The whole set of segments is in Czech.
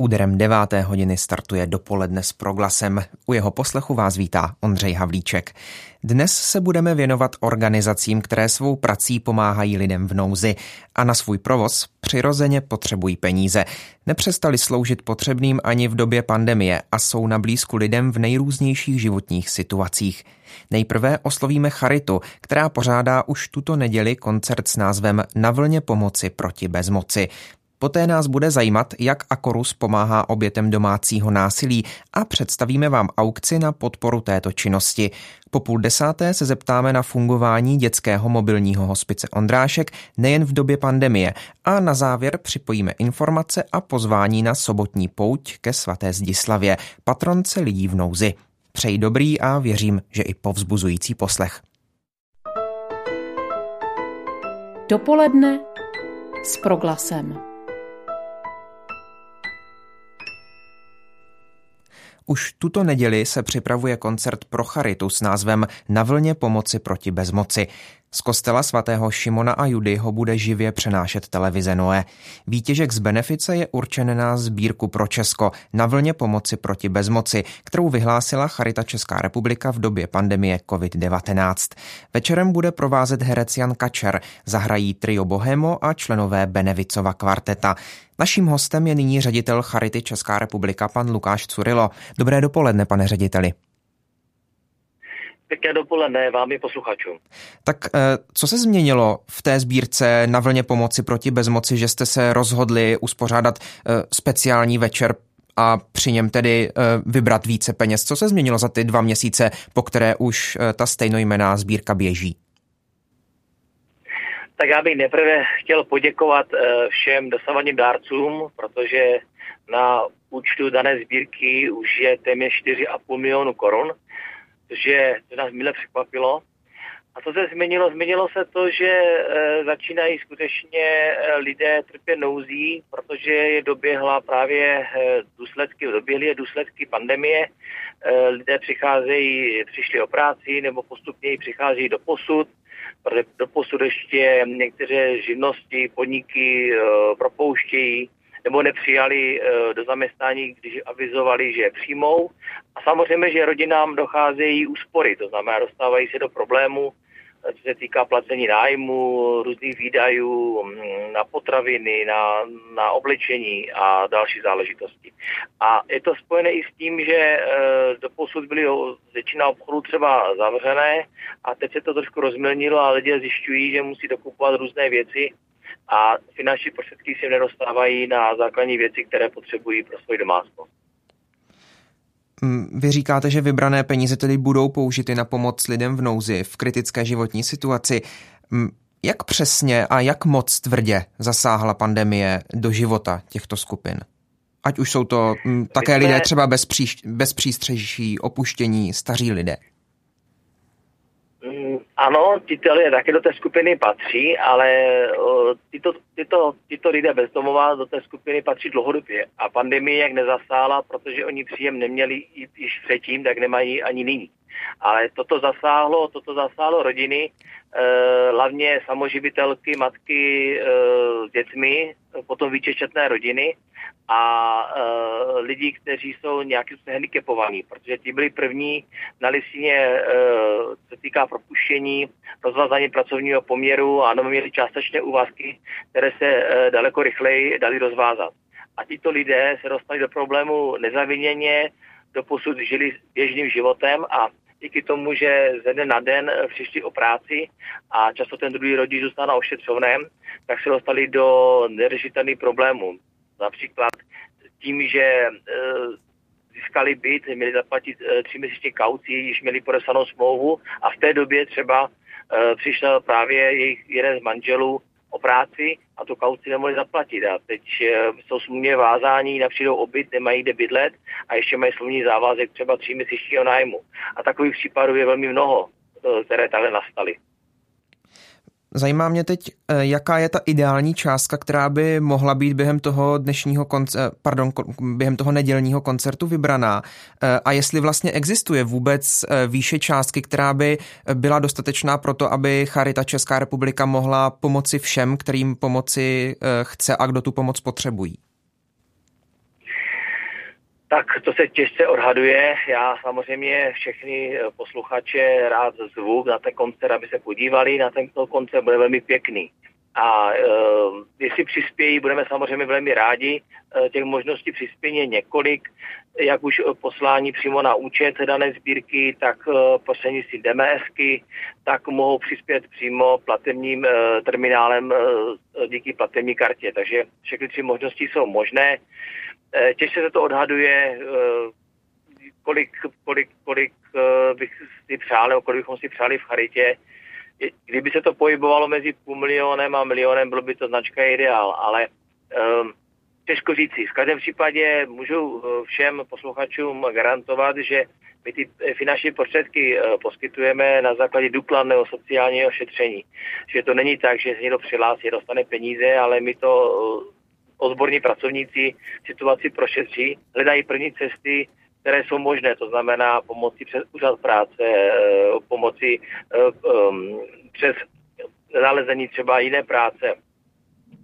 Úderem deváté hodiny startuje dopoledne s proglasem. U jeho poslechu vás vítá Ondřej Havlíček. Dnes se budeme věnovat organizacím, které svou prací pomáhají lidem v nouzi a na svůj provoz přirozeně potřebují peníze. Nepřestali sloužit potřebným ani v době pandemie a jsou na blízku lidem v nejrůznějších životních situacích. Nejprve oslovíme Charitu, která pořádá už tuto neděli koncert s názvem Na vlně pomoci proti bezmoci. Poté nás bude zajímat, jak Akorus pomáhá obětem domácího násilí a představíme vám aukci na podporu této činnosti. Po půl desáté se zeptáme na fungování dětského mobilního hospice Ondrášek nejen v době pandemie a na závěr připojíme informace a pozvání na sobotní pouť ke svaté Zdislavě, patronce lidí v nouzi. Přeji dobrý a věřím, že i povzbuzující poslech. Dopoledne s proglasem. Už tuto neděli se připravuje koncert pro Charitu s názvem Na vlně pomoci proti bezmoci. Z kostela svatého Šimona a Judy ho bude živě přenášet televize Noé. Výtěžek z benefice je určen na sbírku pro Česko na vlně pomoci proti bezmoci, kterou vyhlásila Charita Česká republika v době pandemie COVID-19. Večerem bude provázet herec Jan Kačer, zahrají trio Bohemo a členové Benevicova kvarteta. Naším hostem je nyní ředitel Charity Česká republika pan Lukáš Curilo. Dobré dopoledne, pane řediteli. Pěkné dopoledne vám i posluchačům. Tak eh, co se změnilo v té sbírce na vlně pomoci proti bezmoci, že jste se rozhodli uspořádat eh, speciální večer a při něm tedy eh, vybrat více peněz? Co se změnilo za ty dva měsíce, po které už ta stejnojmená sbírka běží? Tak já bych nejprve chtěl poděkovat všem dosavadním dárcům, protože na účtu dané sbírky už je téměř 4,5 milionu korun že to nás mile překvapilo. A co se změnilo? Změnilo se to, že e, začínají skutečně e, lidé trpět nouzí, protože je doběhla právě e, důsledky, doběhly je důsledky pandemie. E, lidé přicházejí, přišli o práci nebo postupně přicházejí do posud, do posud ještě některé živnosti, podniky e, propouštějí nebo nepřijali eh, do zaměstnání, když avizovali, že přijmou. A samozřejmě, že rodinám docházejí úspory, to znamená, dostávají se do problému, eh, co se týká placení nájmu, různých výdajů mm, na potraviny, na, na oblečení a další záležitosti. A je to spojené i s tím, že e, do posud byly většina obchodů třeba zavřené a teď se to trošku rozmělnilo a lidé zjišťují, že musí dokupovat různé věci, a finanční prostředky se nedostávají na základní věci, které potřebují pro svoji domácnost. Mm, vy říkáte, že vybrané peníze tedy budou použity na pomoc lidem v nouzi, v kritické životní situaci. Mm, jak přesně a jak moc tvrdě zasáhla pandemie do života těchto skupin? Ať už jsou to mm, také lidé třeba bez, příš, bez přístřeží, opuštění, staří lidé. Ano, tyto lidé také do té skupiny patří, ale tyto, tyto, tyto lidé bezdomová do té skupiny patří dlouhodobě. A pandemie jak nezasála, protože oni příjem neměli již předtím, tak nemají ani nyní. Ale toto zasáhlo, toto zasáhlo rodiny, eh, hlavně samoživitelky, matky eh, s dětmi, potom vyčešetné rodiny a uh, lidi, kteří jsou nějakým způsobem handicapovaní, protože ti byli první na listině, uh, se týká propuštění, rozvazání pracovního poměru a ano, měli částečné úvazky, které se daleko rychleji dali rozvázat. A tito lidé se dostali do problému nezaviněně, doposud žili běžným životem a díky tomu, že ze dne na den přišli o práci a často ten druhý rodič zůstal na ošetřovném, tak se dostali do neřešitelných problémů. Například tím, že e, získali byt, měli zaplatit e, tři měsíční kauci, již měli podepsanou smlouvu a v té době třeba přišel právě jejich jeden z manželů o práci a tu kauci nemohli zaplatit. A teď jsou smluvně vázání, napřijdou obyt, nemají kde bydlet a ještě mají smluvní závazek třeba tři měsíčního nájmu. A takových případů je velmi mnoho, které takhle nastaly. Zajímá mě teď, eh, jaká je ta ideální částka, která by mohla být během toho dnešního konce, eh, pardon, během toho nedělního koncertu vybraná eh, a jestli vlastně existuje vůbec výše částky, která by byla dostatečná pro to, aby Charita Česká republika mohla pomoci všem, kterým pomoci chce a kdo tu pomoc potřebují. Tak to se těžce odhaduje. Já samozřejmě všechny posluchače rád zvu na ten koncert, aby se podívali. Na ten koncert bude velmi pěkný. A e, jestli přispějí, budeme samozřejmě velmi rádi. E, těch možností přispění několik, jak už poslání přímo na účet dané sbírky, tak e, prostřednictvím DMSky, tak mohou přispět přímo platebním e, terminálem e, díky platební kartě. Takže všechny tři možnosti jsou možné. Eh, těžce se to odhaduje, eh, kolik, kolik, kolik eh, bych si přál, nebo kolik bychom si přáli v charitě. Kdyby se to pohybovalo mezi půl milionem a milionem, bylo by to značka ideál, ale um, těžko říci. V každém případě můžu všem posluchačům garantovat, že my ty finanční prostředky poskytujeme na základě důkladného sociálního šetření. Že to není tak, že někdo přihlásí, dostane peníze, ale my to odborní pracovníci situaci prošetří, hledají první cesty, které jsou možné, to znamená pomoci přes úřad práce, eh, pomoci eh, um, přes nalezení třeba jiné práce,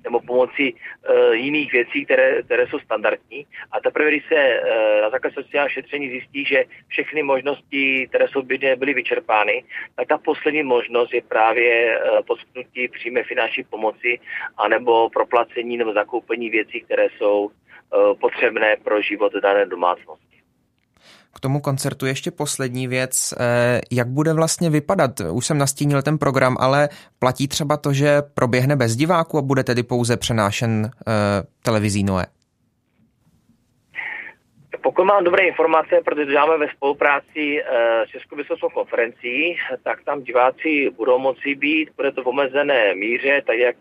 nebo pomocí uh, jiných věcí, které, které jsou standardní. A teprve, když se uh, na základě sociálního šetření zjistí, že všechny možnosti, které jsou běžné, byly vyčerpány, tak ta poslední možnost je právě uh, poskytnutí přímé finanční pomoci anebo proplacení nebo zakoupení věcí, které jsou uh, potřebné pro život dané domácnosti. Tomu koncertu ještě poslední věc. Eh, jak bude vlastně vypadat? Už jsem nastínil ten program, ale platí třeba to, že proběhne bez diváků a bude tedy pouze přenášen eh, televizí Noe? Pokud mám dobré informace, protože děláme ve spolupráci s Českou vysokou konferencí, tak tam diváci budou moci být, bude to v omezené míře, tak jak,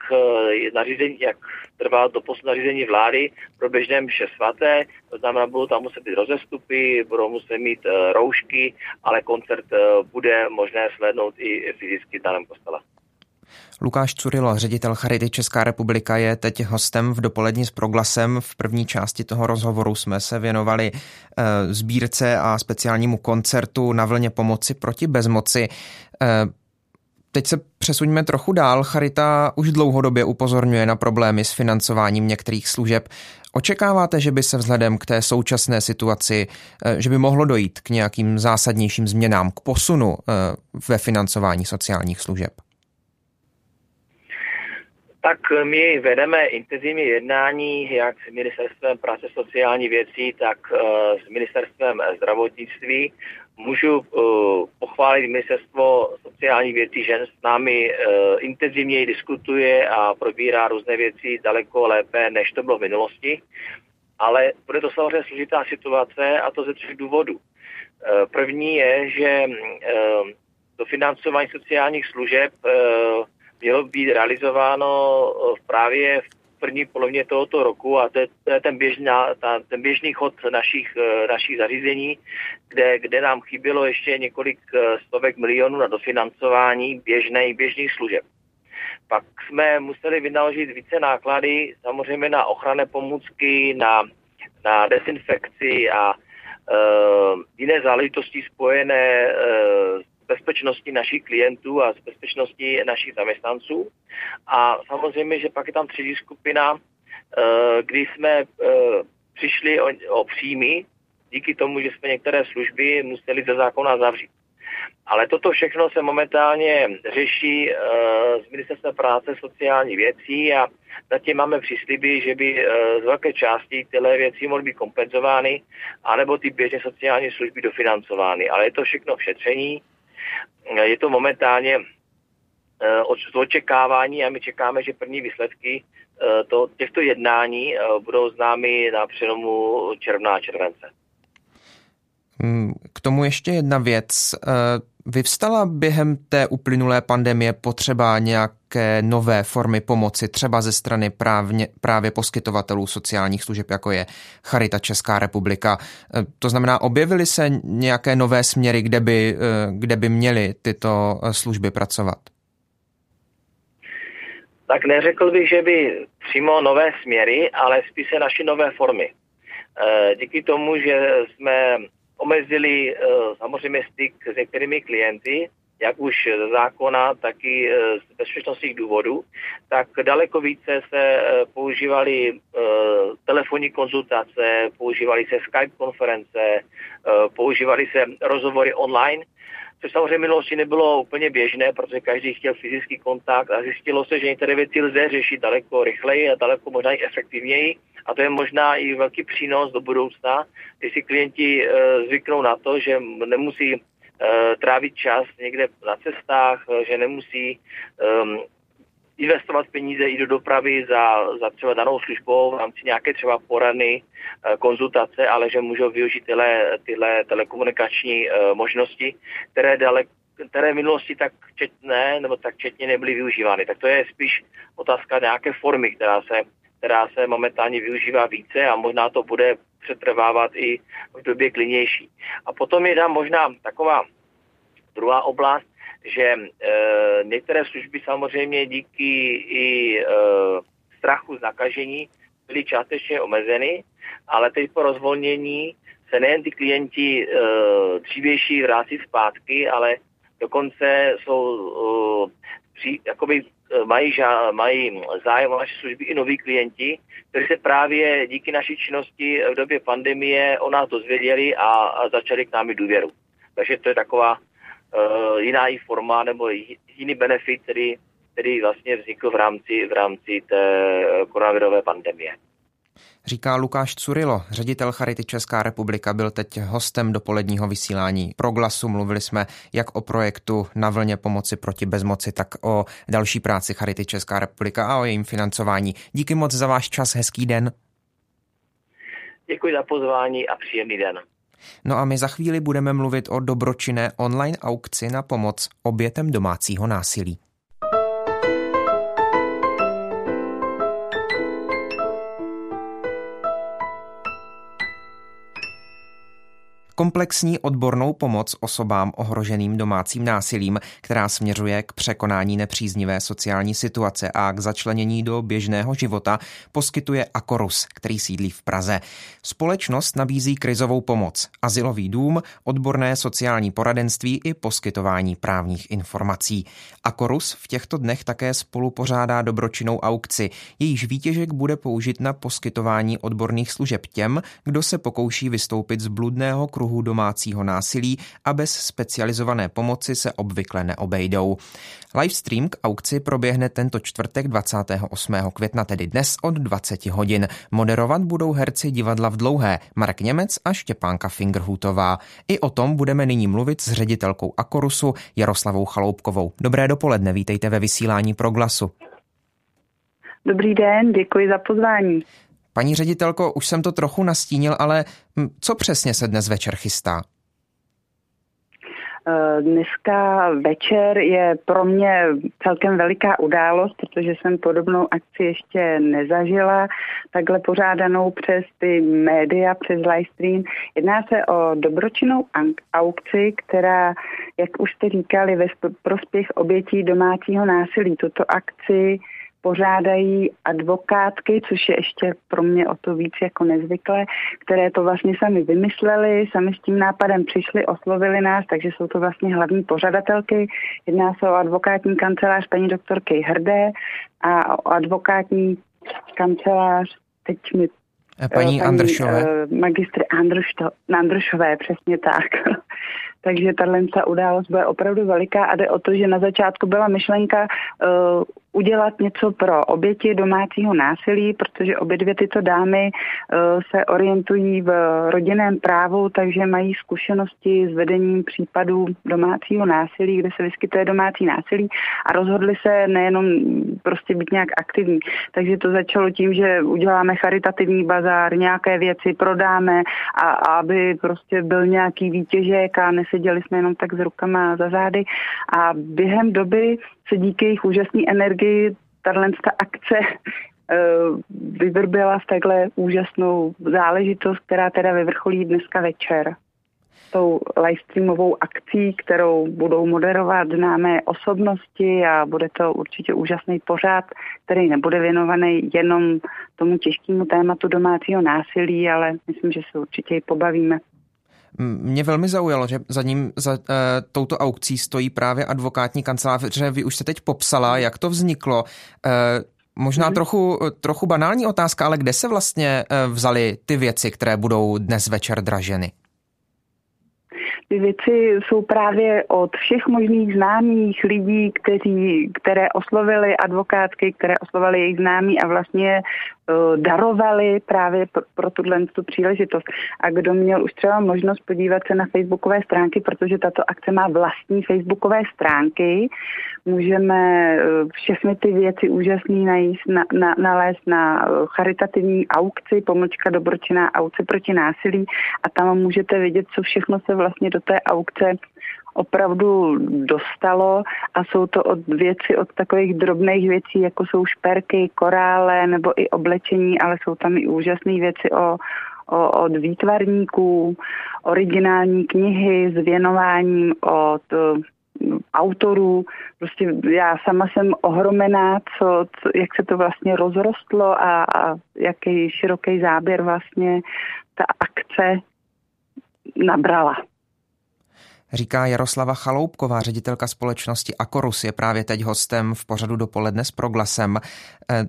nařízení, jak trvá do poslední nařízení vlády pro běžné mše svaté, to znamená, budou tam muset být rozestupy, budou muset mít roušky, ale koncert bude možné slednout i fyzicky v daném kostele. Lukáš Curilo, ředitel Charity Česká republika, je teď hostem v dopolední s proglasem. V první části toho rozhovoru jsme se věnovali e, sbírce a speciálnímu koncertu na vlně pomoci proti bezmoci. E, Teď se přesuňme trochu dál. Charita už dlouhodobě upozorňuje na problémy s financováním některých služeb. Očekáváte, že by se vzhledem k té současné situaci, eh, že by mohlo dojít k nějakým zásadnějším změnám, k posunu ve financování sociálních služeb? Tak my vedeme intenzivní jednání jak s Ministerstvem práce sociální věcí, tak uh, s Ministerstvem zdravotnictví. Můžu uh, pochválit Ministerstvo sociální věcí, že s námi uh, intenzivněji diskutuje a probírá různé věci daleko lépe, než to bylo v minulosti. Ale bude to samozřejmě složitá situace a to ze třech důvodů. První je, že to financování sociálních služeb mělo být realizováno eh, právě v první polovině tohoto roku a to je, to je ten, běžná, ta, ten běžný chod našich, eh, našich zařízení, kde, kde nám chybělo ještě několik eh, stovek milionů na dofinancování běžných, běžných služeb. Pak jsme museli vynaložit více náklady, samozřejmě na ochranné pomůcky, na, na desinfekci a uh, jiné záležitosti spojené uh, bezpečnosti našich klientů a z bezpečnosti našich zaměstnanců. A samozřejmě, že pak je tam třetí skupina, eh, kdy jsme eh, přišli o, o příjmy díky tomu, že jsme některé služby museli ze zákona zavřít. Ale toto všechno se momentálně řeší uh, z Ministerstva práce sociální věcí a zatím máme přísliby, že by uh, z velké části tyhle věci mohly být kompenzovány, anebo ty běžné sociální služby dofinancovány. Ale je to všechno v šetření je to momentálně eh, očekávání a my čekáme, že první výsledky eh, to, těchto jednání eh, budou známy na přelomu června a července. Hmm, k tomu ještě jedna věc. Vyvstala během té uplynulé pandemie potřeba nějaké nové formy pomoci, třeba ze strany právě, právě poskytovatelů sociálních služeb, jako je Charita Česká republika. E, to znamená, objevily se nějaké nové směry, kde by, e, kde by měly tyto služby pracovat? tak neřekl bych, že by přímo nové směry, ale spíše naše nové formy. Díky tomu, že jsme omezili samozřejmě styk s některými klienty, jak už z zákona, tak i e, z bezpečnostních důvodů, tak daleko více se e, používaly telefonní konzultace, používaly se Skype konference, používaly se rozhovory online, což samozřejmě minulosti nebylo úplně běžné, protože každý chtěl fyzický kontakt a zjistilo se, že některé věci lze řešit daleko rychleji a daleko možná i efektivněji. A to je možná i velký přínos do budoucna, když si klienti zvyknou na to, že nemusí Eh, trávit čas někde na cestách, eh, že nemusí um, investovat peníze i do dopravy za, za třeba danou službou v rámci nějaké třeba porady, eh, konzultace, ale že můžou využít tyhle, tyhle telekomunikační uh, možnosti, které daleko které v minulosti tak četné nebo tak četně nebyly využívány. Tak to je spíš otázka nějaké formy, která se, která se momentálně využívá více a možná to bude přetrvávat i v době klidnější. A potom je tam možná taková druhá oblast, že e, některé služby samozřejmě díky i e, strachu z nakažení byly částečně omezeny, ale teď po rozvolnění se nejen ty klienti e, dřívější vrátí zpátky, ale dokonce jsou e, při, jakoby mají, ža, mají zájem o naše služby i noví klienti, kteří se právě díky naší činnosti v době pandemie o nás dozvěděli a, a začali k námi důvěru. Takže to je taková uh, jiná i forma nebo jiný benefit, který, který vlastně vznikl v rámci, v rámci té eh, koronavirové pandemie. Říká Lukáš Curilo, ředitel Charity Česká republika, byl teď hostem dopoledního vysílání Proglasu. Mluvili jsme jak o projektu na vlně pomoci proti bezmoci, tak o další práci Charity Česká republika a o jejím financování. Díky moc za váš čas, hezký den. Děkuji za pozvání a příjemný den. No a my za chvíli budeme mluvit o dobročinné online aukci na pomoc obětem domácího násilí. Komplexní odbornou pomoc osobám ohroženým domácím násilím, která směřuje k překonání nepříznivé sociální situace a k začlenění do běžného života, poskytuje Akorus, který sídlí v Praze. Společnost nabízí krizovou pomoc, asilový dům, odborné sociální poradenství i poskytování právních informací. Akorus v těchto dnech také spolu pořádá dobročinnou aukci. Jejíž výtěžek bude použit na poskytování odborných služeb těm, kdo se pokouší vystoupit z bludného kruhu okruhu domácího násilí a bez specializované pomoci se obvykle neobejdou. Livestream k aukci proběhne tento čtvrtek 28. května, tedy dnes od 20 hodin. Moderovat budou herci divadla v Dlouhé, Marek Němec a Štěpánka Fingerhutová. I o tom budeme nyní mluvit s ředitelkou Akorusu Jaroslavou Chaloupkovou. Dobré dopoledne, vítejte ve vysílání Proglasu. Dobrý den, děkuji za pozvání. Paní ředitelko, už jsem to trochu nastínil, ale hm, co přesně se dnes večer chystá? Eh, dneska večer je pro mě celkem veliká událost, protože jsem podobnou akci ještě nezažila, takhle pořádanou přes ty média, přes livestream. Jedná se o dobročinnou aukci, která, jak už jste říkali, ve prospěch obětí domácího násilí. Tuto akci pořádají advokátky, což je ještě pro mě o to víc jako nezvyklé, které to vlastně sami vymysleli, sami s tím nápadem přišli, oslovili nás, takže jsou to vlastně hlavní pořadatelky. Jedná se o advokátní kancelář paní doktorky Hrdé a o advokátní kancelář, teď mi eh, Paní, paní Andršové. Uh, magistry Andršto, Andršové, přesně tak. Takže tato událost bude opravdu veliká a jde o to, že na začátku byla myšlenka uh, udělat něco pro oběti domácího násilí, protože obě dvě tyto dámy uh, se orientují v rodinném právu, takže mají zkušenosti s vedením případů domácího násilí, kde se vyskytuje domácí násilí a rozhodli se nejenom prostě být nějak aktivní. Takže to začalo tím, že uděláme charitativní bazár, nějaké věci prodáme a, a aby prostě byl nějaký výtěžek a neseděli jsme jenom tak s rukama za zády a během doby se díky jejich úžasné energii tahle akce eh, vyvrbila v takhle úžasnou záležitost, která teda vyvrcholí dneska večer. tou livestreamovou akcí, kterou budou moderovat známé osobnosti a bude to určitě úžasný pořád, který nebude věnovaný jenom tomu těžkému tématu domácího násilí, ale myslím, že se určitě i pobavíme. Mě velmi zaujalo, že za ním, za uh, touto aukcí stojí právě advokátní kanceláře. Vy už jste teď popsala, jak to vzniklo. Uh, možná mm-hmm. trochu, trochu banální otázka, ale kde se vlastně uh, vzaly ty věci, které budou dnes večer draženy? ty věci jsou právě od všech možných známých lidí, kteří, které oslovili advokátky, které oslovili jejich známí a vlastně darovali právě pro, pro tuhle tu příležitost. A kdo měl už třeba možnost podívat se na facebookové stránky, protože tato akce má vlastní facebookové stránky, můžeme uh, všechny ty věci úžasný najít, na, na, nalézt na uh, charitativní aukci, pomlčka dobročinná aukce proti násilí a tam můžete vidět, co všechno se vlastně do té aukce opravdu dostalo a jsou to od věci od takových drobných věcí, jako jsou šperky, korále nebo i oblečení, ale jsou tam i úžasné věci o, o, od výtvarníků, originální knihy s věnováním od mm, autorů. Prostě já sama jsem ohromená, co, co, jak se to vlastně rozrostlo a, a jaký široký záběr vlastně ta akce nabrala. Říká Jaroslava Chaloupková, ředitelka společnosti Akorus, je právě teď hostem v pořadu dopoledne s proglasem. Eh,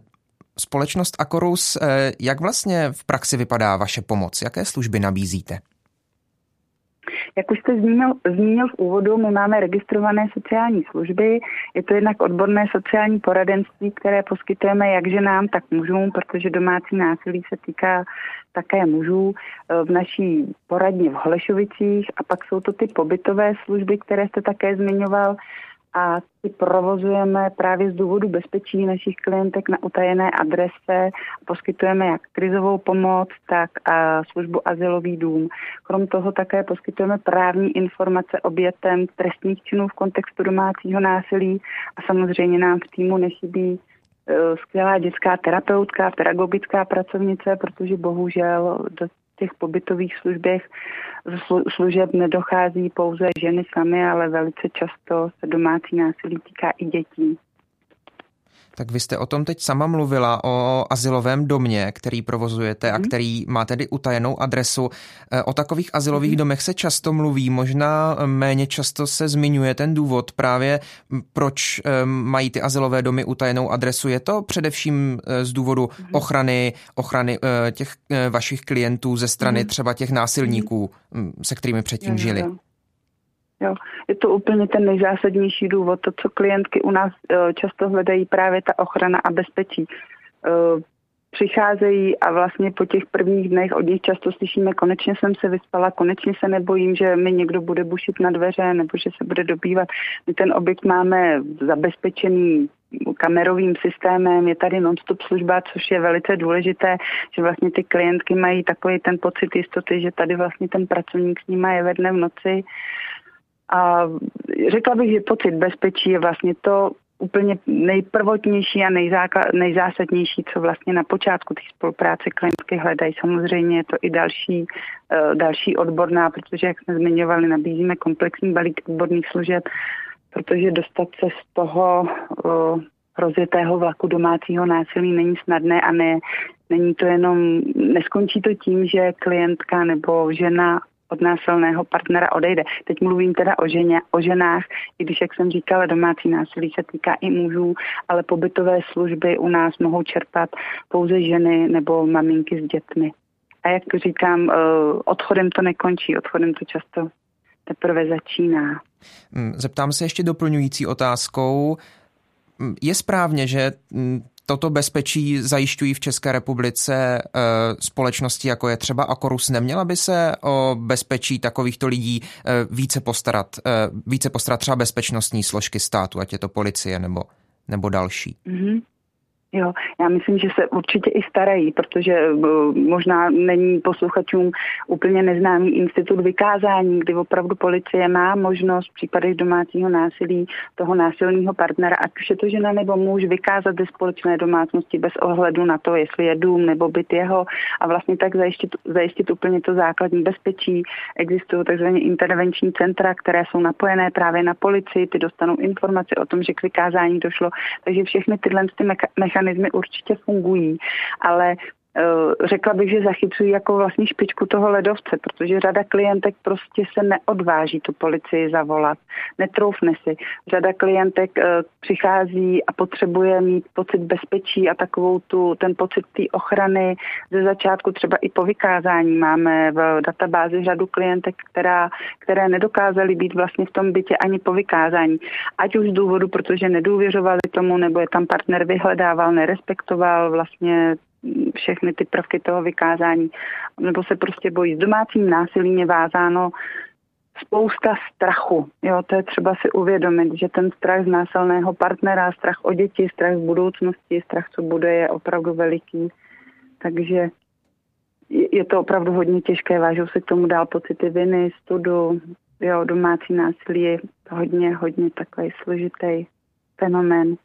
společnost Akorus, eh, jak vlastně v praxi vypadá vaše pomoc? Jaké služby nabízíte? Jak už jste zmínil, zmínil v úvodu, my máme registrované sociální služby. Je to jednak odborné sociální poradenství, které poskytujeme jak ženám, tak mužům, protože domácí násilí se týká také mužů eh, v naší poradně v Holešovicích a pak jsou to ty pobytové služby, které jste také zmiňoval a ty provozujeme právě z důvodu bezpečí našich klientek na utajené adrese. Poskytujeme jak krizovou pomoc, tak službu Azylový dům. Krom toho také poskytujeme právní informace obětem trestních činů v kontextu domácího násilí a samozřejmě nám v týmu nechybí e, skvělá dětská terapeutka, pedagogická pracovnice, protože bohužel do těch pobytových službech služeb nedochází pouze ženy samy, ale velice často se domácí násilí týká i dětí. Tak vy jste o tom teď sama mluvila, o asilovém domě, který provozujete a mhm. který má tedy utajenou adresu. E, o takových asilových mm. domech se často mluví, možná méně často se zmiňuje ten důvod právě, proč e, mají ty asilové domy utajenou adresu. Je to především e, z důvodu mm. ochrany, ochrany těch vašich klientů ze strany třeba těch násilníků, se kterými předtím žili? Jo. Je to úplně ten nejzásadnější důvod, to, co klientky u nás uh, často hledají, právě ta ochrana a bezpečí. Uh, přicházejí a vlastně po těch prvních dnech od nich často slyšíme, konečně jsem se vyspala, konečně se nebojím, že mi někdo bude bušit na dveře nebo že se bude dobývat. My ten objekt máme zabezpečený kamerovým systémem, je tady non-stop služba, což je velice důležité, že vlastně ty klientky mají takový ten pocit jistoty, že tady vlastně ten pracovník s nimi je ve dne v noci a řekla bych, že pocit bezpečí je vlastně to úplně nejprvotnější a nejzáka, nejzásadnější, co vlastně na počátku té spolupráce klientky hledají. Samozřejmě je to i další, uh, další odborná, protože, jak jsme zmiňovali, nabízíme komplexní balík odborných služeb, protože dostat se z toho uh, rozjetého vlaku domácího násilí není snadné a ne, není to jenom, neskončí to tím, že klientka nebo žena od násilného partnera odejde. Teď mluvím teda o, ženě, o ženách, i když, jak jsem říkala, domácí násilí se týká i mužů, ale pobytové služby u nás mohou čerpat pouze ženy nebo maminky s dětmi. A jak říkám, eh, odchodem to nekončí, odchodem to často teprve začíná. Hmm, zeptám se ještě doplňující otázkou. Hmm, je správně, že hmm, toto bezpečí zajišťují v České republice e, společnosti, jako je třeba Akorus. Neměla by se o bezpečí takovýchto lidí e, více postarat, e, více postarat třeba bezpečnostní složky státu, ať je to policie nebo, nebo další? Mm-hmm. Jo, já myslím, že se určitě i starají, protože eh, možná není posluchačům úplně neznámý institut vykázání, kdy opravdu policie má možnost v případech domácího násilí toho násilného partnera, ať už je to žena nebo muž, vykázat ze společné domácnosti bez ohledu na to, jestli je dům nebo byt jeho a vlastně tak zajistit, zajistit úplně to základní bezpečí. Existují tzv. intervenční centra, které jsou napojené právě na policii, ty dostanou informace o tom, že k vykázání došlo. Takže všechny tyhle ty mechanizmy mechanismy určitě fungují, ale řekla bych, že zachycují jako vlastně špičku toho ledovce, protože řada klientek prostě se neodváží tu policii zavolat, netroufne si. Řada klientek eh, přichází a potřebuje mít pocit bezpečí a takovou tu, ten pocit té ochrany ze začátku třeba i po vykázání. Máme v databázi řadu klientek, která, které nedokázaly být vlastně v tom bytě ani po vykázání. Ať už z důvodu, protože nedůvěřovali tomu, nebo je tam partner vyhledával, nerespektoval vlastně všechny ty prvky toho vykázání, nebo se prostě bojí. S domácím násilím je vázáno spousta strachu. Jo, to je třeba si uvědomit, že ten strach z násilného partnera, strach o děti, strach z budoucnosti, strach, co bude, je opravdu veliký. Takže je to opravdu hodně těžké, vážou se k tomu dál pocity viny, studu, jo, domácí násilí je hodně, hodně takový složitý fenomén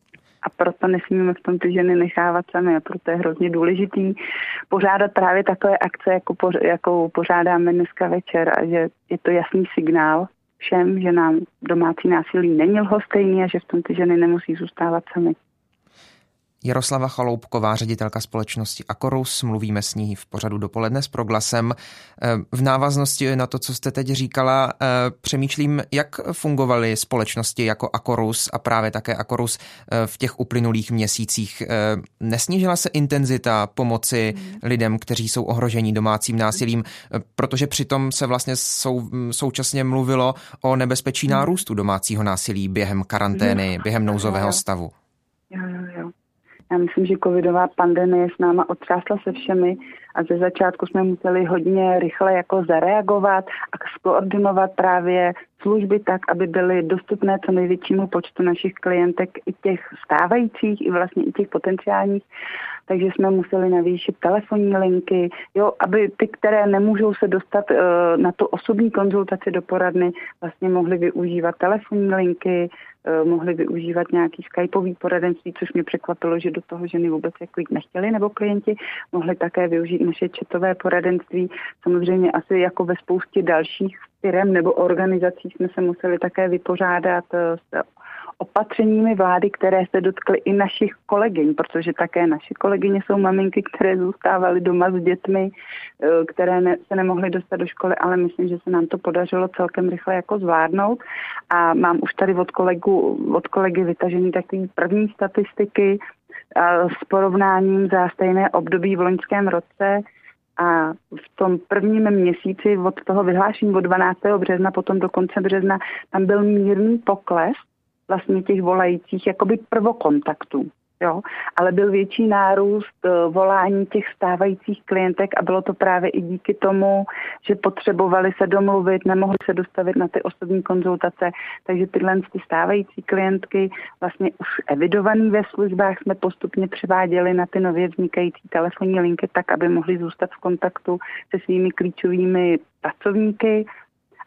a proto nesmíme v tom ty ženy nechávat sami a proto je hrozně důležitý pořádat právě takové akce, jako, jakou pořádáme dneska večer a že je to jasný signál všem, že nám domácí násilí není lhostejný a že v tom ty ženy nemusí zůstávat sami. Jaroslava Chaloupková, ředitelka společnosti Akorus. Mluvíme s ní v pořadu dopoledne s proglasem. Eh, v návaznosti na to, co jste teď říkala, eh, přemýšlím, jak fungovaly společnosti jako Akorus a právě také Akorus eh, v těch uplynulých měsících. Nesnížila se intenzita pomoci lidem, kteří jsou ohrožení domácím násilím, protože přitom se vlastně sou, současně mluvilo o nebezpečí nárůstu domácího násilí během karantény, během nouzového stavu. Jo, jo, jo. Já myslím, že covidová pandemie s náma otřásla se všemi a ze začátku jsme museli hodně rychle jako zareagovat a skoordinovat právě služby tak, aby byly dostupné co největšímu počtu našich klientek, i těch stávajících, i vlastně i těch potenciálních. Takže jsme museli navýšit telefonní linky, jo, aby ty, které nemůžou se dostat uh, na tu osobní konzultaci do poradny, vlastně mohly využívat telefonní linky, mohli využívat nějaký skypový poradenství, což mě překvapilo, že do toho ženy vůbec jako jít nechtěli, nebo klienti mohli také využít naše četové poradenství. Samozřejmě asi jako ve spoustě dalších firm nebo organizací jsme se museli také vypořádat eh, s opatřeními vlády, které se dotkly i našich kolegyň, protože také naše kolegyně jsou maminky, které zůstávaly doma s dětmi, eh, které ne, se nemohly dostat do školy, ale myslím, že se nám to podařilo celkem rychle jako zvládnout. A mám už tady od, kolegu, od kolegy vytažený takový první statistiky s porovnáním za stejné období v loňském roce a v tom prvním měsíci od toho vyhlášení od 12. března potom do konce března tam byl mírný pokles vlastně těch volajících jakoby prvokontaktů jo, ale byl větší nárůst eh, volání těch stávajících klientek a bylo to právě i díky tomu, že potřebovali se domluvit, nemohli se dostavit na ty osobní konzultace, takže tyhle ty stávající klientky vlastně už evidovaný ve službách jsme postupně převáděli na ty nově vznikající telefonní linky tak, aby mohli zůstat v kontaktu se svými klíčovými pracovníky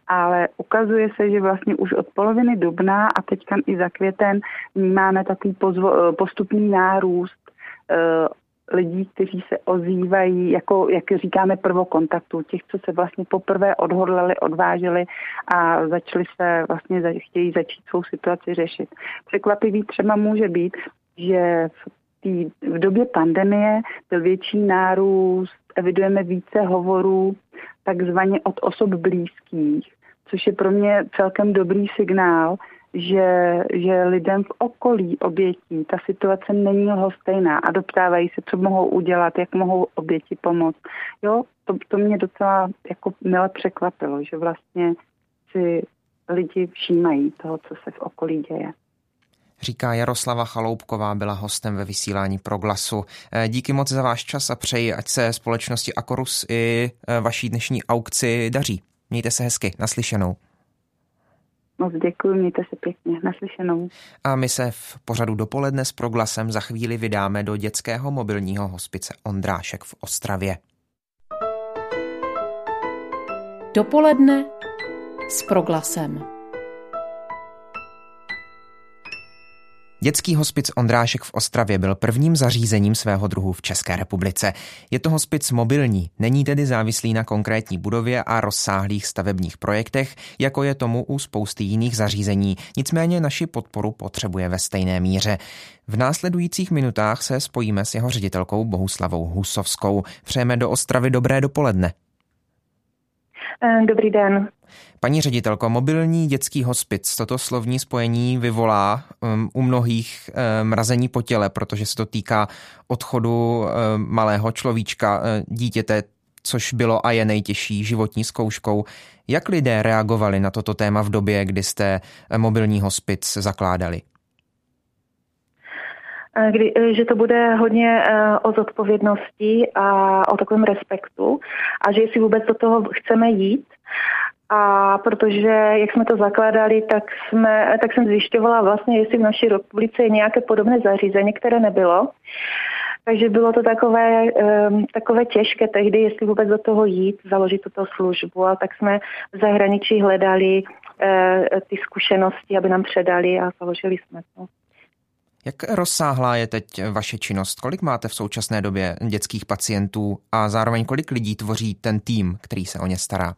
ale ukazuje se, že vlastně už od poloviny dubna a teď i za květen vnímáme takový pozvo, postupný nárůst uh, lidí, kteří se ozývají, jako, jak říkáme, prvokontaktu, těch, co se vlastně poprvé odhodlali, odváželi a začali se vlastně, chtějí začít svou situaci řešit. Překvapivý třeba může být, že v, tý, v době pandemie byl větší nárůst, evidujeme více hovorů takzvaně od osob blízkých, což je pro mě celkem dobrý signál, že, že lidem v okolí obětí ta situace není lhostejná a doptávají se, co mohou udělat, jak mohou oběti pomoct. Jo, to, to mě docela jako milé překvapilo, že vlastně si lidi všímají toho, co se v okolí děje. Říká Jaroslava Chaloupková, byla hostem ve vysílání Proglasu. Eh, díky moc za váš čas a přeji, ať se společnosti Akorus i eh, vaší dnešní aukci daří. Mějte se hezky, naslyšenou. Moc děkuji, mějte se pěkně. Naslyšenou. A my se v pořadu dopoledne s proglasem za chvíli vydáme do dětského mobilního hospice Ondrášek v Ostravě. Dopoledne s proglasem. Dětský hospic Ondrášek v Ostravě byl prvním zařízením svého druhu v České republice. Je to hospic mobilní, není tedy závislý na konkrétní budově a rozsáhlých stavebních projektech, jako je tomu u spousty jiných zařízení. Nicméně naši podporu potřebuje ve stejné míře. V následujících minutách se spojíme s jeho ředitelkou Bohuslavou Husovskou. Přejeme do Ostravy dobré dopoledne. Eh, dobrý den. Paní ředitelko, mobilní dětský hospic, toto slovní spojení vyvolá um, u mnohých um, mrazení po těle, protože se to týká odchodu um, malého človíčka, uh, dítěte, což bylo a je nejtěžší životní zkouškou. Jak lidé reagovali na toto téma v době, kdy jste uh, mobilní hospic zakládali? Kdy, že to bude hodně o zodpovědnosti a o takovém respektu a že jestli vůbec do toho chceme jít, a protože, jak jsme to zakládali, tak, jsme, tak jsem zjišťovala vlastně, jestli v naší republice je nějaké podobné zařízení, které nebylo. Takže bylo to takové, um, takové těžké tehdy, jestli vůbec do toho jít, založit tuto službu. A tak jsme v zahraničí hledali ty zkušenosti, aby nám předali a založili jsme to. Jak rozsáhlá je teď vaše činnost? Kolik máte v současné době dětských pacientů a zároveň kolik lidí tvoří ten tým, který se o ně stará?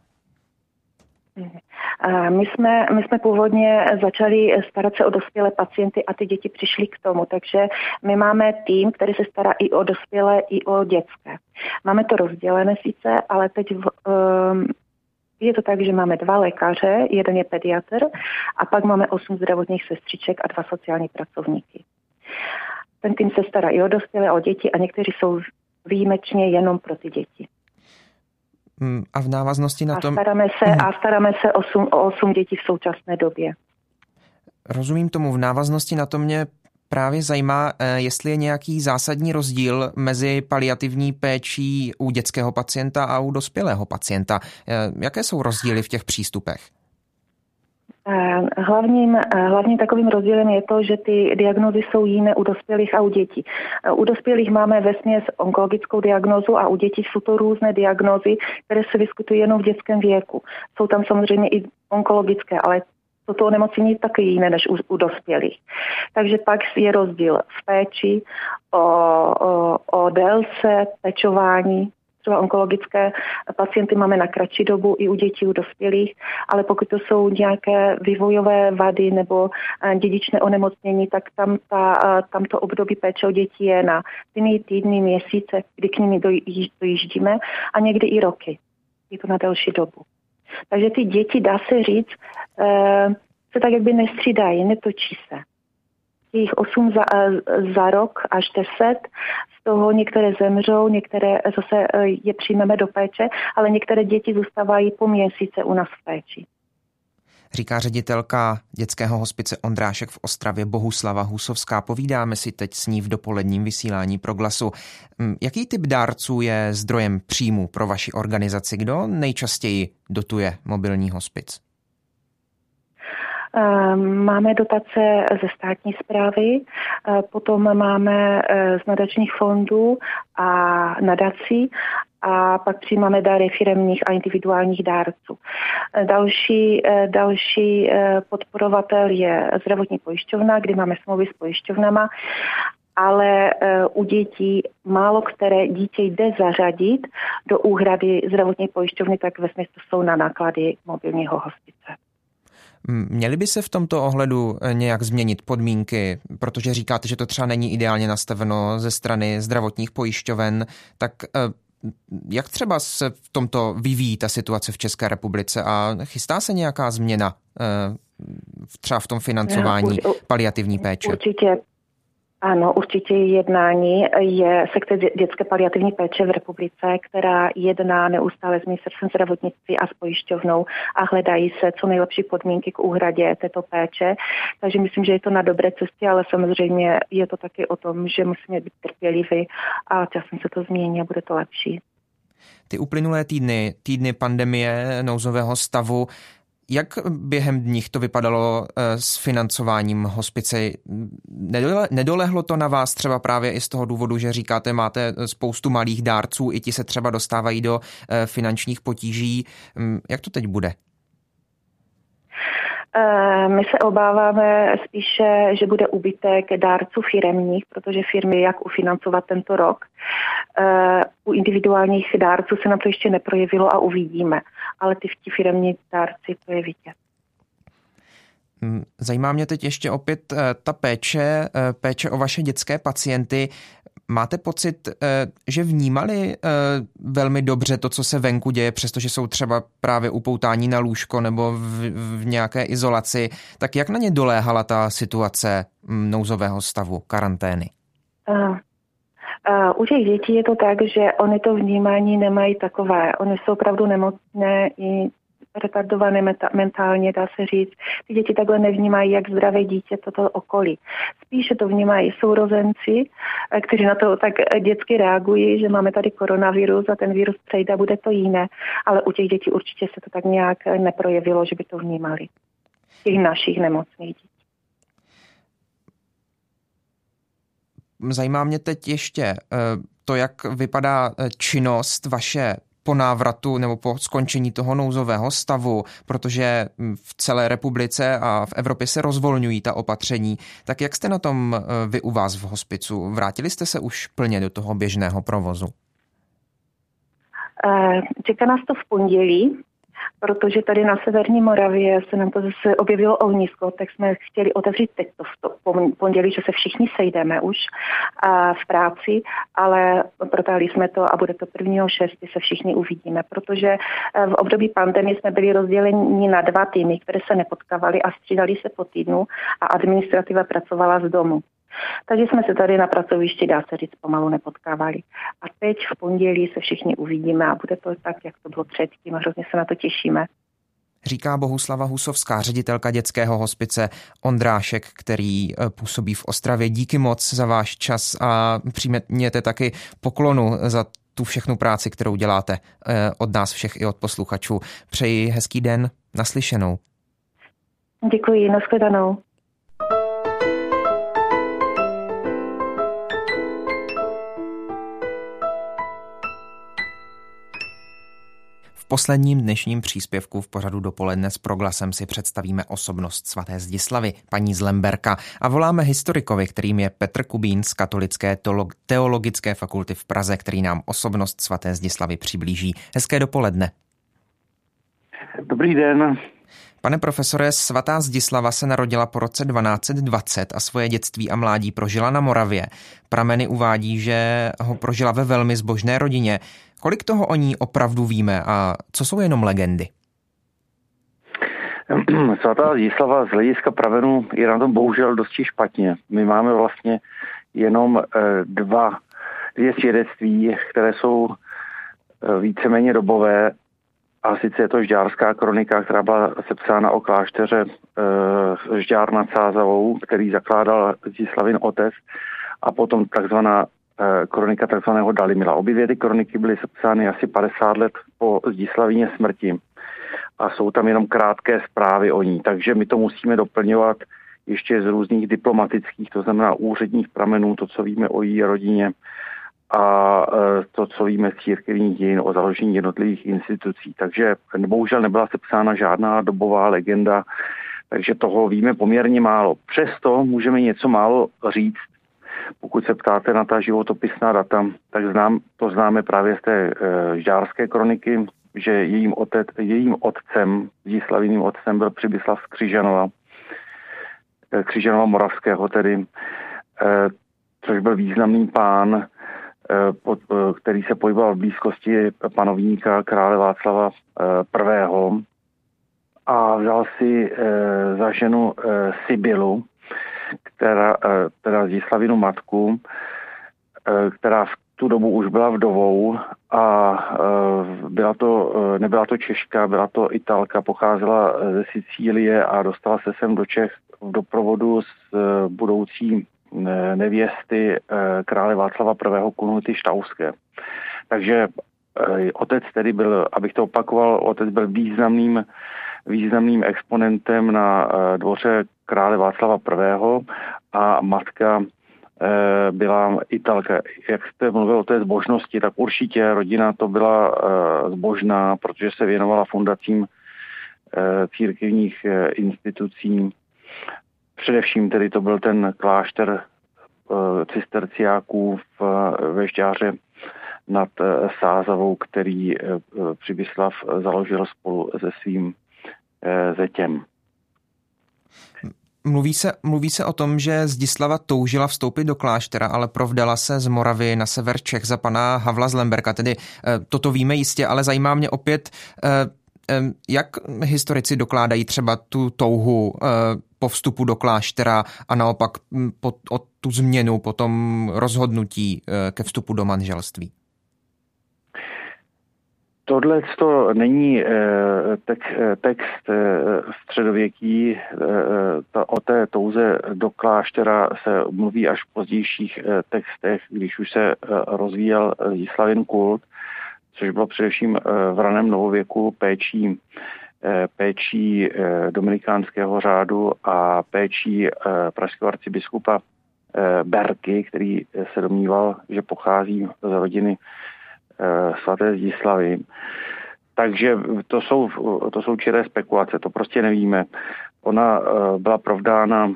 My jsme, my jsme původně začali starat se o dospělé pacienty a ty děti přišly k tomu, takže my máme tým, který se stará i o dospělé, i o dětské. Máme to rozdělené sice, ale teď v, um, je to tak, že máme dva lékaře, jeden je pediatr a pak máme osm zdravotních sestřiček a dva sociální pracovníky. Ten tým se stará i o dospělé, o děti a někteří jsou výjimečně jenom pro ty děti. Mm, a v návaznosti na a tom... Staráme se, a staráme se osm, o osm dětí v současné době. Rozumím tomu. V návaznosti na to mě právě zajímá, eh, jestli je nějaký zásadní rozdíl mezi paliativní péčí u dětského pacienta a u dospělého pacienta. Eh, jaké jsou rozdíly v těch přístupech? Hlavním, hlavním takovým rozdílem je to, že ty diagnózy jsou jiné u dospělých a u dětí. U dospělých máme ve směs onkologickou diagnózu a u dětí jsou to různé diagnózy, které se vyskytují jenom v dětském věku. Jsou tam samozřejmě i onkologické, ale toto onemocnění je taky jiné než u, u dospělých. Takže pak je rozdíl v péči, o, o, o délce pečování, třeba onkologické pacienty máme na kratší dobu i u dětí, u dospělých, ale pokud to jsou nějaké vývojové vady nebo eh, dědičné onemocnění, tak tam, ta, eh, tam to období péče o děti je na dny, týdny, měsíce, kdy k nimi dojíždíme a někdy i roky. Je to na delší dobu. Takže ty děti, dá se říct, eh, se tak jakby nestřídají, netočí se jich 8 za, za rok až 10, z toho některé zemřou, některé zase e, je přijmeme do péče, ale některé děti zůstávají po měsíce u nás v péči. Říká ředitelka dětského hospice Ondrášek v Ostravě Bohuslava Husovská. Povídáme si teď s ní v dopoledním vysílání pro glasu. Hm, jaký typ dárců je zdrojem příjmu pro vaši organizaci? Kdo nejčastěji dotuje mobilní hospic? Ehm, máme dotace ze státní zprávy, eh, potom máme eh, z nadačních fondů a nadací a pak přijímáme dary firemních a individuálních dárců. Eh, další, další podporovatel je zdravotní pojišťovna, kdy máme smlouvy s pojišťovnama ale u dětí málo které dítě jde zařadit do úhrady zdravotní pojišťovny, tak ve smyslu jsou na náklady mobilního hospice. Měly by se v tomto ohledu eh, nějak změnit podmínky, protože říkáte, že to třeba není ideálně nastaveno ze strany zdravotních pojišťoven, tak eh, jak třeba se v tomto vyvíjí ta situace v České republice a chystá se nějaká změna eh, třeba v tom financování paliativní péče? Určitě, ano, určitě jednání je sekce dětské paliativní péče v republice, která jedná neustále s ministerstvem zdravotnictví a s pojišťovnou a hledají se co nejlepší podmínky k úhradě této péče. Takže myslím, že je to na dobré cestě, ale samozřejmě je to taky o tom, že musíme být trpěliví a časem se to změní a bude to lepší. Ty uplynulé týdny, týdny pandemie, nouzového stavu, Jak během dních to vypadalo s financováním hospice? Nedolehlo to na vás třeba právě i z toho důvodu, že říkáte, máte spoustu malých dárců, i ti se třeba dostávají do finančních potíží. Hm, jak to teď bude? Eh, my se obáváme spíše, že bude ubytek dárců firemních, protože firmy jak ufinancovat tento rok. Eh, u individuálních dárců se nám to ještě neprojevilo a uvidíme, ale ty ti firemní dárci to je vidět. Hm, zajímá mě teď ještě opět eh, ta péče, péče o vaše dětské pacienty. Máte pocit, eh, že vnímali eh, velmi dobře to, co se venku děje, přestože jsou třeba právě upoutání na lůžko nebo v, v nějaké izolaci, tak jak na ně doléhala ta situace hm, nouzového stavu, karantény? Uh, u těch dětí je to tak, že oni to vnímání nemají takové. Oni jsou opravdu nemocné i retardované mentálně, dá se říct. Ty děti takhle nevnímají, jak zdravé dítě toto okolí. Spíše to vnímají sourozenci, eh, kteří na to tak dětsky reagují, že máme tady koronavirus a ten virus přejde a bude to jiné. Ale u těch dětí určitě se to tak nějak neprojevilo, že by to vnímali. Těch našich nemocných dětí. Zajímá mě teď ještě eh, to, jak vypadá eh, činnost vaše po návratu nebo po skončení toho nouzového stavu, protože v celé republice a v Evropě se rozvolňují ta opatření. Tak jak jste na tom eh, vy u vás v hospicu? Vrátili jste se už plně do toho běžného provozu? Eh, čeká nás to v pondělí, protože tady na Severní Moravě se nám to zase objevilo ohnisko, tak jsme chtěli otevřít teď to v pondělí, že se všichni sejdeme už a v práci, ale protáhli jsme to a bude to 1. 6. se všichni uvidíme, protože eh, v období pandemie jsme byli rozděleni na dva týmy, které se nepotkávali a střídali se po týdnu a administrativa pracovala z domu. Takže jsme se tady na pracovišti, dá se říct, pomalu nepotkávali. A teď v pondělí se všichni uvidíme a bude to tak, jak to bylo předtím a hrozně se na to těšíme. Říká Bohuslava Husovská, ředitelka dětského hospice Ondrášek, který eh, působí v Ostravě. Díky moc za váš čas a přijměte taky poklonu za tu všechnu práci, kterou děláte eh, od nás všech i od posluchačů. Přeji hezký den, naslyšenou. Děkuji, nashledanou. Posledním dnešním příspěvku v pořadu dopoledne s proglasem si představíme osobnost svaté Zdislavy, paní Zlemberka, a voláme historikovi, kterým je Petr Kubín z Katolické teologické fakulty v Praze, který nám osobnost svaté Zdislavy přiblíží. Hezké dopoledne. Dobrý den. Pane profesore, svatá Zdislava se narodila po roce 1220 a svoje dětství a mládí prožila na Moravě. Prameny uvádí, že ho prožila ve velmi zbožné rodině. Kolik toho o ní opravdu víme a co jsou jenom legendy? Svatá Zdislava z hlediska pravenu je na tom bohužel dosti špatně. My máme vlastně jenom eh, dva, dvě svědectví, které jsou eh, víceméně dobové a sice je to Žďárská kronika, která byla sepsána o klášteře e, Žďár nad Sázavou, který zakládal Zdislavin otec a potom takzvaná e, kronika takzvaného Dalimila. Obě dvě ty kroniky byly sepsány asi 50 let po Zdislavině smrti a jsou tam jenom krátké zprávy o ní, takže my to musíme doplňovat ještě z různých diplomatických, to znamená úředních pramenů, to, co víme o její rodině, a e, to, co víme z církevních dějin o založení jednotlivých institucí. Takže bohužel nebyla sepsána žádná dobová legenda, takže toho víme poměrně málo. Přesto můžeme něco málo říct. Pokud se ptáte na ta životopisná data, tak znám, to známe právě z té e, žďárské kroniky, že jejím, otec, jejím otcem, Zdislaviným otcem byl Přibyslav z Křižanova, e, Křižanova Moravského tedy, e, což byl významný pán, který se pohyboval v blízkosti panovníka krále Václava I. Eh, a vzal si za ženu Sibylu, která, teda Zislavinu matku, která v tu dobu už byla vdovou a byla to, nebyla to Češka, byla to Italka, pocházela ze Sicílie a dostala se sem do Čech v doprovodu s budoucí nevěsty eh, krále Václava I. Kunuty Štauské. Takže eh, otec tedy byl, abych to opakoval, otec byl významným významným exponentem na dvoře krále Václava I. a matka byla Italka. Jak jste mluvil o té zbožnosti, tak určitě rodina to byla zbožná, protože se věnovala fundacím církevních institucí. Především tedy to byl ten klášter cisterciáků v Vešťáře nad eh, Sázavou, který eh, Přibyslav založil spolu se svým eh, zetěm. Mluví se, mluví se o tom, že Zdislava toužila vstoupit do kláštera, ale provdala se z Moravy na sever Čech za pana Havla z Lemberka. Tedy toto víme jistě, ale zajímá mě opět, jak historici dokládají třeba tu touhu po vstupu do kláštera a naopak po, o tu změnu, po tom rozhodnutí ke vstupu do manželství? Tohle to není eh, eh, text středověký, o té touze do kláštera se mluví až v pozdějších textech, když už se rozvíjel Jislavin kult, což bylo především v raném novověku péčí, péčí dominikánského řádu a péčí pražského arcibiskupa Berky, který se domníval, že pochází z rodiny Eh, svaté Zdislavy. Takže to jsou, to jsou čiré spekulace, to prostě nevíme. Ona eh, byla provdána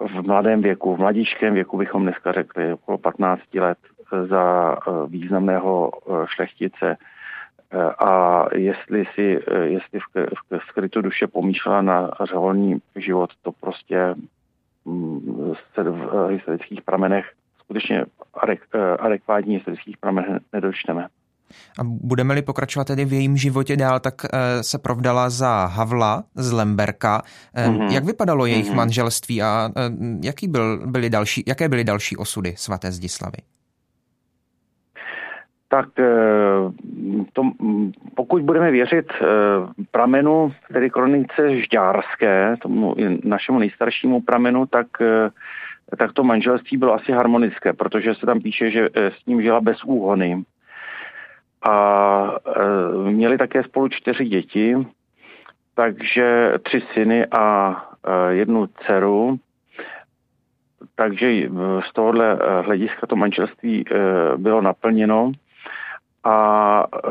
v mladém věku, v mladíčkém věku bychom dneska řekli, okolo 15 let za eh, významného šlechtice. A jestli si, jestli v, v skrytu duše pomýšlela na řeholní život, to prostě mm, se v historických pramenech skutečně eh, adekvátní historických pramenech nedočteme. A budeme-li pokračovat tedy v jejím životě dál, tak eh, se provdala za Havla z Lemberka. Mm-hmm. Jak vypadalo jejich mm-hmm. manželství a jaký byl, byly další, jaké byly další osudy svaté Zdislavy? Tak to, pokud budeme věřit pramenu, tedy kronice Žďárské, tomu našemu nejstaršímu pramenu, tak tak to manželství bylo asi harmonické, protože se tam píše, že eh, s ním žila bez úhony. A měli také spolu čtyři děti, takže tři syny a jednu dceru. Takže z tohohle hlediska to manželství bylo naplněno. A e,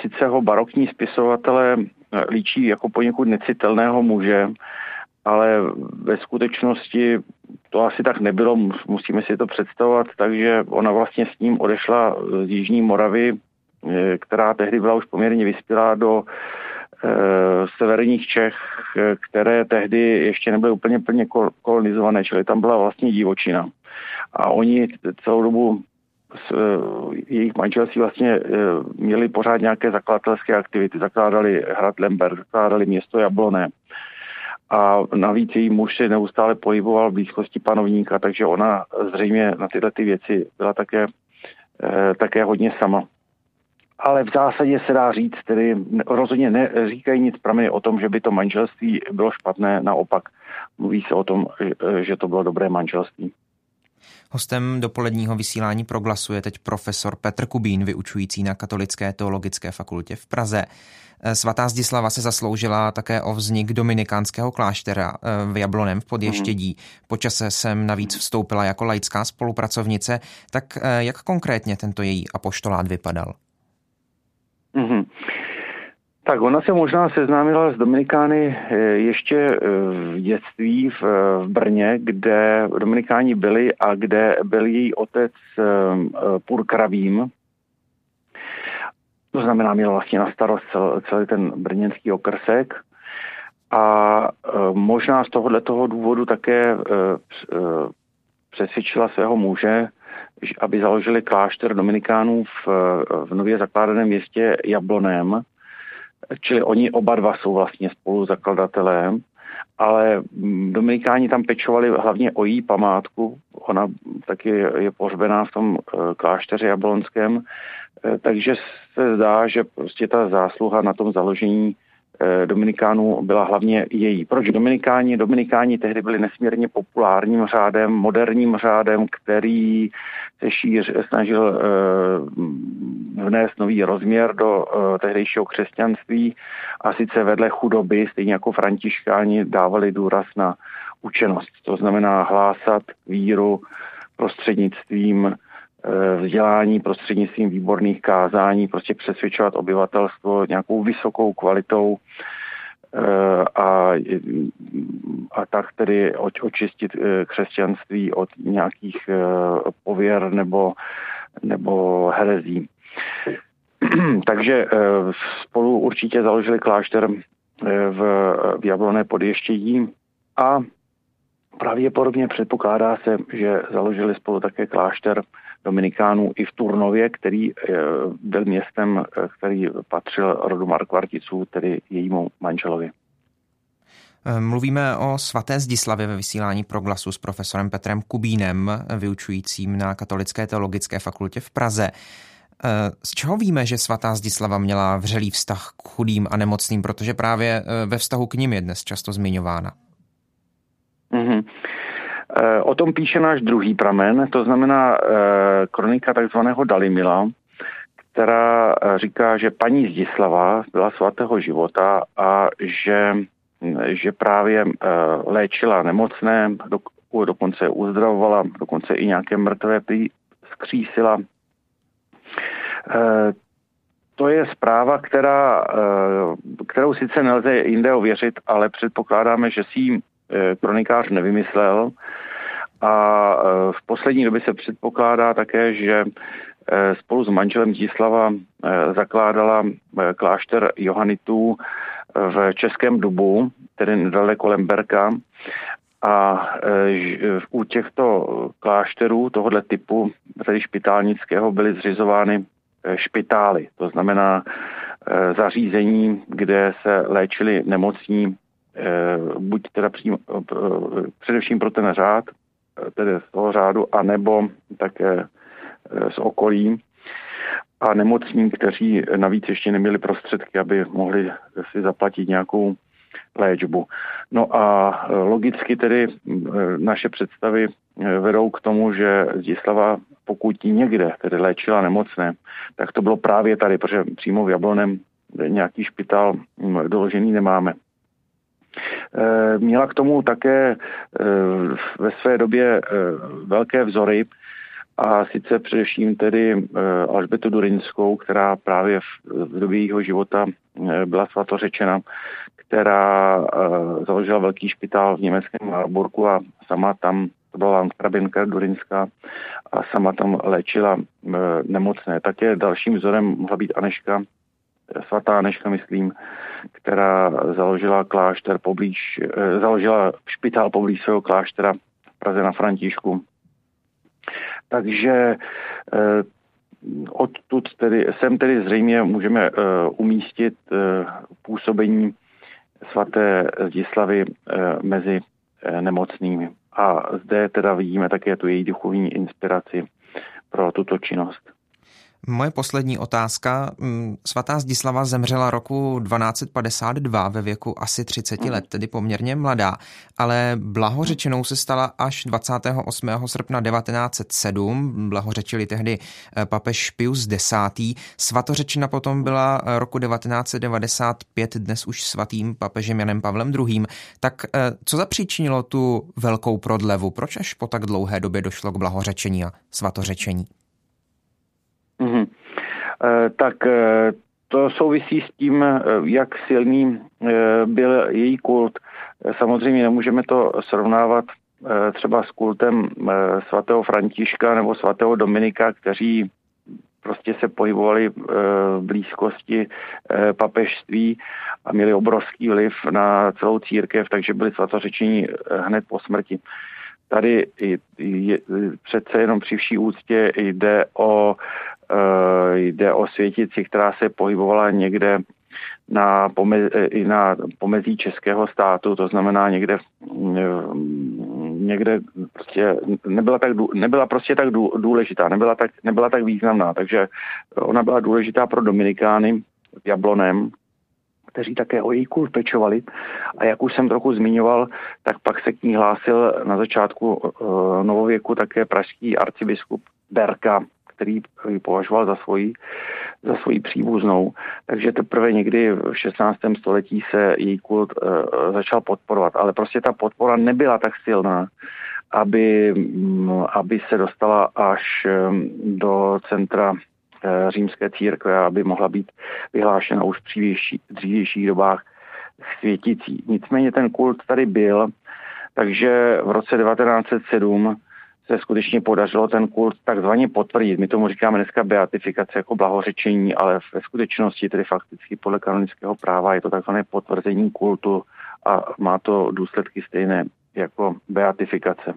sice ho barokní spisovatelé líčí jako poněkud necitelného muže, ale ve skutečnosti to asi tak nebylo, musíme si to představovat, takže ona vlastně s ním odešla z Jižní Moravy, eh, která tehdy byla už poměrně vyspělá do e, severních Čech, které tehdy ještě nebyly úplně plně kolonizované, čili tam byla vlastně divočina. A oni celou dobu jejich manželství vlastně e, měli pořád nějaké zakladatelské aktivity. Zakládali hrad Lemberg, zakládali město Jablone a navíc její muž se neustále pohyboval v blízkosti panovníka, takže ona zřejmě na tyhle ty věci byla také, eh, také hodně sama. Ale v zásadě se dá říct, tedy rozhodně neříkají nic prameny o tom, že by to manželství bylo špatné, naopak mluví se o tom, že to bylo dobré manželství. Hostem dopoledního vysílání proglasu je teď profesor Petr Kubín, vyučující na Katolické teologické fakultě v Praze. Eh, svatá Zdislava se zasloužila také o vznik dominikánského kláštera eh, v Jablonem v Podještědí. Počase jsem navíc vstoupila jako laická spolupracovnice. Tak eh, jak konkrétně tento její apoštolát vypadal? Mm-hmm. Tak ona se možná seznámila s Dominikány ještě v dětství v, Brně, kde Dominikáni byli a kde byl její otec Purkravým, to znamená, měl vlastně na starost cel, celý ten brněnský okrsek. A možná z tohohle toho důvodu také přesvědčila svého muže, aby založili klášter Dominikánů v, v nově zakládaném městě Jablonem, čili oni oba dva jsou vlastně spolu zakladatelé, ale Dominikáni tam pečovali hlavně o její památku, ona taky je pohřbená v tom klášteře jablonském, takže se zdá, že prostě ta zásluha na tom založení Dominikánů byla hlavně její. Proč Dominikáni? Dominikáni tehdy byli nesmírně populárním řádem, moderním řádem, který se šíř, snažil vnést nový rozměr do tehdejšího křesťanství a sice vedle chudoby, stejně jako františkáni, dávali důraz na učenost. To znamená hlásat víru prostřednictvím Eh, vzdělání prostřednictvím výborných kázání, prostě přesvědčovat obyvatelstvo nějakou vysokou kvalitou eh, a, a tak tedy očistit eh, křesťanství od nějakých pověr nebo, nebo herezí. Takže spolu určitě založili klášter v, v Jabloné podještědí a pravděpodobně předpokládá se, že založili spolu také klášter Dominikánů i v Turnově, který eh, byl městem, eh, který patřil rodu Markvarticů, tedy jejímu manželovi. Eh, mluvíme o svaté Zdislavě ve vysílání proglasu s profesorem Petrem Kubínem, vyučujícím na Katolické teologické fakultě v Praze. Z čeho víme, že svatá Zdislava měla vřelý vztah k chudým a nemocným, protože právě ve vztahu k ním je dnes často zmiňována? Mm-hmm. Eh, o tom píše náš druhý pramen, to znamená eh, kronika takzvaného Dalimila, která eh, říká, že paní Zdislava byla svatého života a že, že právě léčila nemocné, do, dokonce uzdravovala, dokonce i nějaké mrtvé zkřísila. To je zpráva, která, kterou sice nelze jinde ověřit, ale předpokládáme, že si ji kronikář nevymyslel, a e, v poslední době se předpokládá také, že e, spolu s manželem Díslava e, zakládala klášter Johanitů v Českém Dubu, tedy nedaleko Lemberka. A u těchto klášterů tohoto typu, tedy špitálnického, byly zřizovány špitály, to znamená zařízení, kde se léčili nemocní, buď teda přímo, především pro ten řád, tedy z toho řádu, anebo také e, z okolí a nemocní, kteří navíc ještě neměli prostředky, aby mohli si zaplatit nějakou léčbu. No a e, logicky tedy naše představy vedou k tomu, že Zdislava, pokud někde tedy léčila nemocné, tak to bylo právě tady, protože přímo v Jablonem nějaký špitál doložený nemáme. Eh, měla k tomu také eh, ve své době eh, velké vzory, a sice především tedy Alžbetu Durinskou, která právě v době jeho života byla svatořečena, která založila velký špitál v německém Marburgu a sama tam, to byla Landkrabinka Durinská, a sama tam léčila nemocné. Také dalším vzorem mohla být Aneška, svatá Aneška, myslím, která založila klášter poblíž, eh, založila špitál poblíž svého kláštera v Praze na Františku. Takže eh, odtud tedy, sem tedy zřejmě můžeme uh, umístit působení svaté Zdislavy mezi nemocnými. A zde teda vidíme také tu její duchovní inspiraci pro tuto činnost. Moje poslední otázka. Mm, svatá Zdislava zemřela roku 1252 ve věku asi 30 mhm. let, tedy poměrně mladá, ale blahořečenou se stala až 28. srpna 1907. Blahořečili tehdy eh, papež Pius X. Svatořečena potom byla eh, roku 1995, dnes už svatým papežem Janem Pavlem II. Tak eh, co zapříčinilo tu velkou prodlevu? Proč až po tak dlouhé době došlo k blahořečení a svatořečení? Mm-hmm. Tak eh, to souvisí s tím, eh, jak silný byl její kult. Samozřejmě nemůžeme to srovnávat třeba s kultem svatého Františka nebo svatého Dominika, kteří prostě se pohybovali v blízkosti papežství a měli obrovský vliv na celou církev, takže byli svatořečení hned po smrti. Tady je, přece jenom při vší úctě jde o jde o světici, která se pohybovala někde na, pomez, i na pomezí českého státu, to znamená někde, mm, někde prostě nebyla, tak, nebyla prostě tak důležitá, nebyla tak, nebyla tak významná, takže ona byla důležitá pro Dominikány Jablonem, kteří také o její kult pečovali. A jak už jsem trochu zmiňoval, tak pak se k ní hlásil na začátku novověku také pražský arcibiskup Berka, který ji považoval za svoji, za svoji příbuznou. Takže teprve někdy v 16. století se její kult uh, začal podporovat. Ale prostě ta podpora nebyla tak silná, aby, um, aby se dostala až um, do centra uh, římské církve, aby mohla být vyhlášena už v dřívější, dřívějších dobách světící. Nicméně ten kult tady byl, takže v roce 1907 se skutečně podařilo ten kult takzvaně potvrdit. My tomu říkáme dneska beatifikace jako blahořečení, ale ve skutečnosti, tedy fakticky podle kanonického práva, je to takzvané potvrzení kultu a má to důsledky stejné jako beatifikace.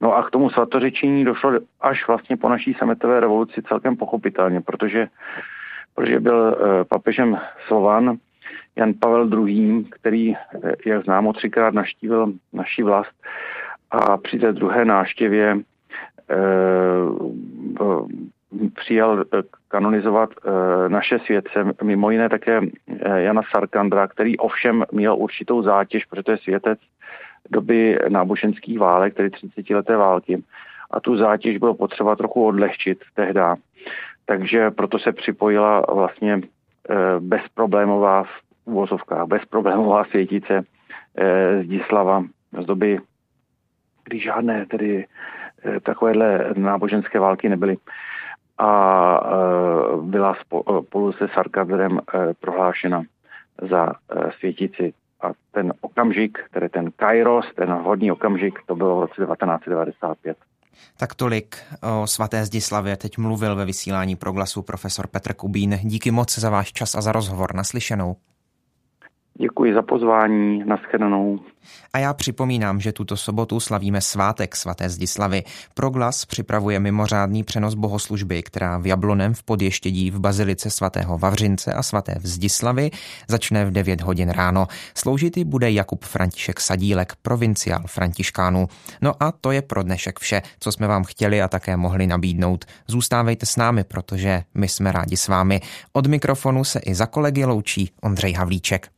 No a k tomu svatořečení došlo až vlastně po naší sametové revoluci celkem pochopitelně, protože, protože byl e, papežem Slovan Jan Pavel II., který, eh, jak známo, třikrát naštívil naší vlast a při té druhé náštěvě e, přijal kanonizovat e, naše světce, mimo jiné také Jana Sarkandra, který ovšem měl určitou zátěž, protože to je světec doby náboženských válek, tedy 30 leté války. A tu zátěž bylo potřeba trochu odlehčit tehdy. Takže proto se připojila vlastně bezproblémová v uvozovkách bezproblémová světice eh, Zdislava z doby, kdy žádné tedy eh, takovéhle náboženské války nebyly a eh, byla spolu se Sarkadrem prohlášena za světici. A ten okamžik, tedy ten Kairos, ten hodný okamžik, to bylo v roce 1995. Tak tolik o svaté Zdislavě teď mluvil ve vysílání proglasu profesor Petr Kubín. Díky moc za váš čas a za rozhovor. Naslyšenou. Děkuji za pozvání, naschledanou. A já připomínám, že tuto sobotu slavíme svátek svaté Zdislavy. Proglas připravuje mimořádný přenos bohoslužby, která v Jablonem v Podještědí v Bazilice svatého Vavřince a svaté Zdislavy začne v 9 hodin ráno. Sloužit bude Jakub František Sadílek, provinciál Františkánů. No a to je pro dnešek vše, co jsme vám chtěli a také mohli nabídnout. Zůstávejte s námi, protože my jsme rádi s vámi. Od mikrofonu se i za kolegy loučí Ondřej Havlíček.